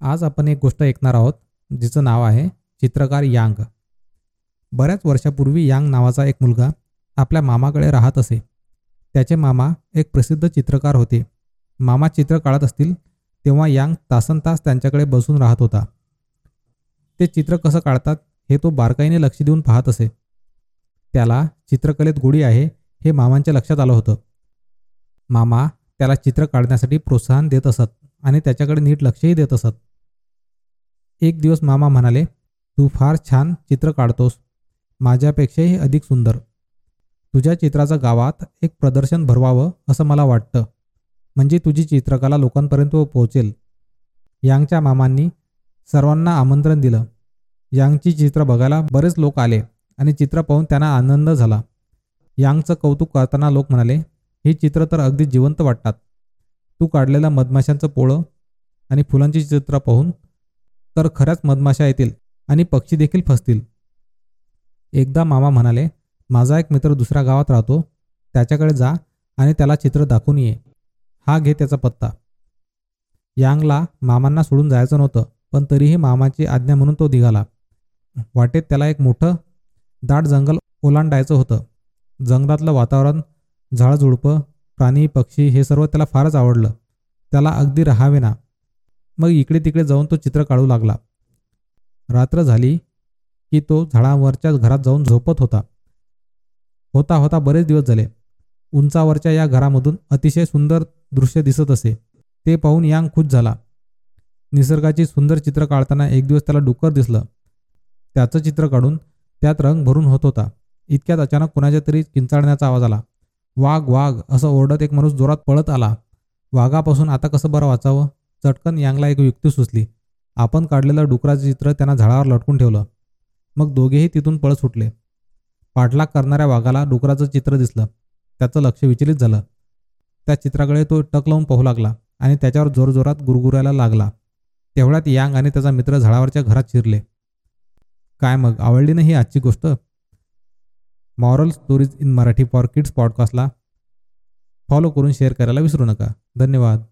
आज आपण एक गोष्ट ऐकणार आहोत जिचं नाव आहे चित्रकार यांग. बऱ्याच वर्षापूर्वी यांग नावाचा एक मुलगा आपल्या मामाकडे राहत असे. त्याचे मामा एक प्रसिद्ध चित्रकार होते. मामा चित्र काढत असतील तेव्हा यांग तासन तास त्यांच्याकडे बसून राहत होता. ते चित्र कसं काढतात हे तो बारकाईने लक्ष देऊन पाहत असे. त्याला चित्रकलेत गोडी आहे हे मामांच्या लक्षात आलं होतं. मामा त्याला चित्र काढण्यासाठी प्रोत्साहन देत असत आणि त्याच्याकडे नीट लक्षही देत असत. एक दिवस मामा म्हणाले तू फार छान चित्र काढतोस. माझ्यापेक्षाही अधिक सुंदर. तुझ्या चित्राचं गावात एक प्रदर्शन भरवावं असं मला वाटतं. म्हणजे तुझी चित्रकला लोकांपर्यंत पोहोचेल. यांगच्या मामांनी सर्वांना आमंत्रण दिलं. यांगची चित्र बघायला बरेच लोक आले आणि चित्र पाहून त्यांना आनंद झाला. यांगचं कौतुक करताना लोक म्हणाले ही चित्र तर अगदी जिवंत वाटतात. तू काढलेलं मधमाशांचं पोळं आणि फुलांची चित्र पाहून तर खऱ्याच मधमाशा येतील आणि पक्षी देखील फसतील. एकदा मामा म्हणाले माझा एक मित्र दुसऱ्या गावात राहतो त्याच्याकडे जा आणि त्याला चित्र दाखवून ये. हा घे त्याचा पत्ता. यांगला मामांना सोडून जायचं नव्हतं पण तरीही मामाची आज्ञा म्हणून तो निघाला. वाटेत त्याला एक मोठं दाट जंगल ओलांडायचं होतं. जंगलातलं वातावरण झाडझुडपं प्राणी पक्षी हे सर्व त्याला फारच आवडलं. त्याला अगदी राहावे ना. मग इकडे तिकडे जाऊन तो चित्र काढू लागला. रात्र झाली की तो झाडावरच्या घरात जाऊन झोपत होता. होता होता बरेच दिवस झाले. उंचावरच्या या घरामधून अतिशय सुंदर दृश्य दिसत असे. ते पाहून यांग खुश झाला. निसर्गाची सुंदर चित्र काढताना एक दिवस त्याला डुक्कर दिसलं. त्याचं चित्र काढून त्यात रंग भरून होत होता. इतक्यात अचानक कुणाच्या तरी किंचाळण्याचा आवाज आला. वाघ वाघ असं ओरडत एक माणूस जोरात पळत आला. वाघापासून आता कसं बरं वाचावं? चटकन यांगला एक युक्ती सुचली. आपण काढलेलं डुकराचं चित्र त्यांना झाडावर लटकून ठेवलं. मग दोघेही तिथून पळ सुटले. पाठलाग करणाऱ्या वाघाला डुकराचं चित्र दिसलं. त्याचं लक्ष विचलित झालं. त्या चित्राकडे तो टक लावून पाहू लागला आणि त्याच्यावर जोरजोरात गुरगुरायला लागला. तेवढ्यात यांग आणि त्याचा मित्र झाडावरच्या घरात शिरले. काय मग आवडली नाही ही आजची गोष्ट? Moral stories in Marathi for kids पॉडकास्टला follow करून शेअर करायला विसरू नका. धन्यवाद.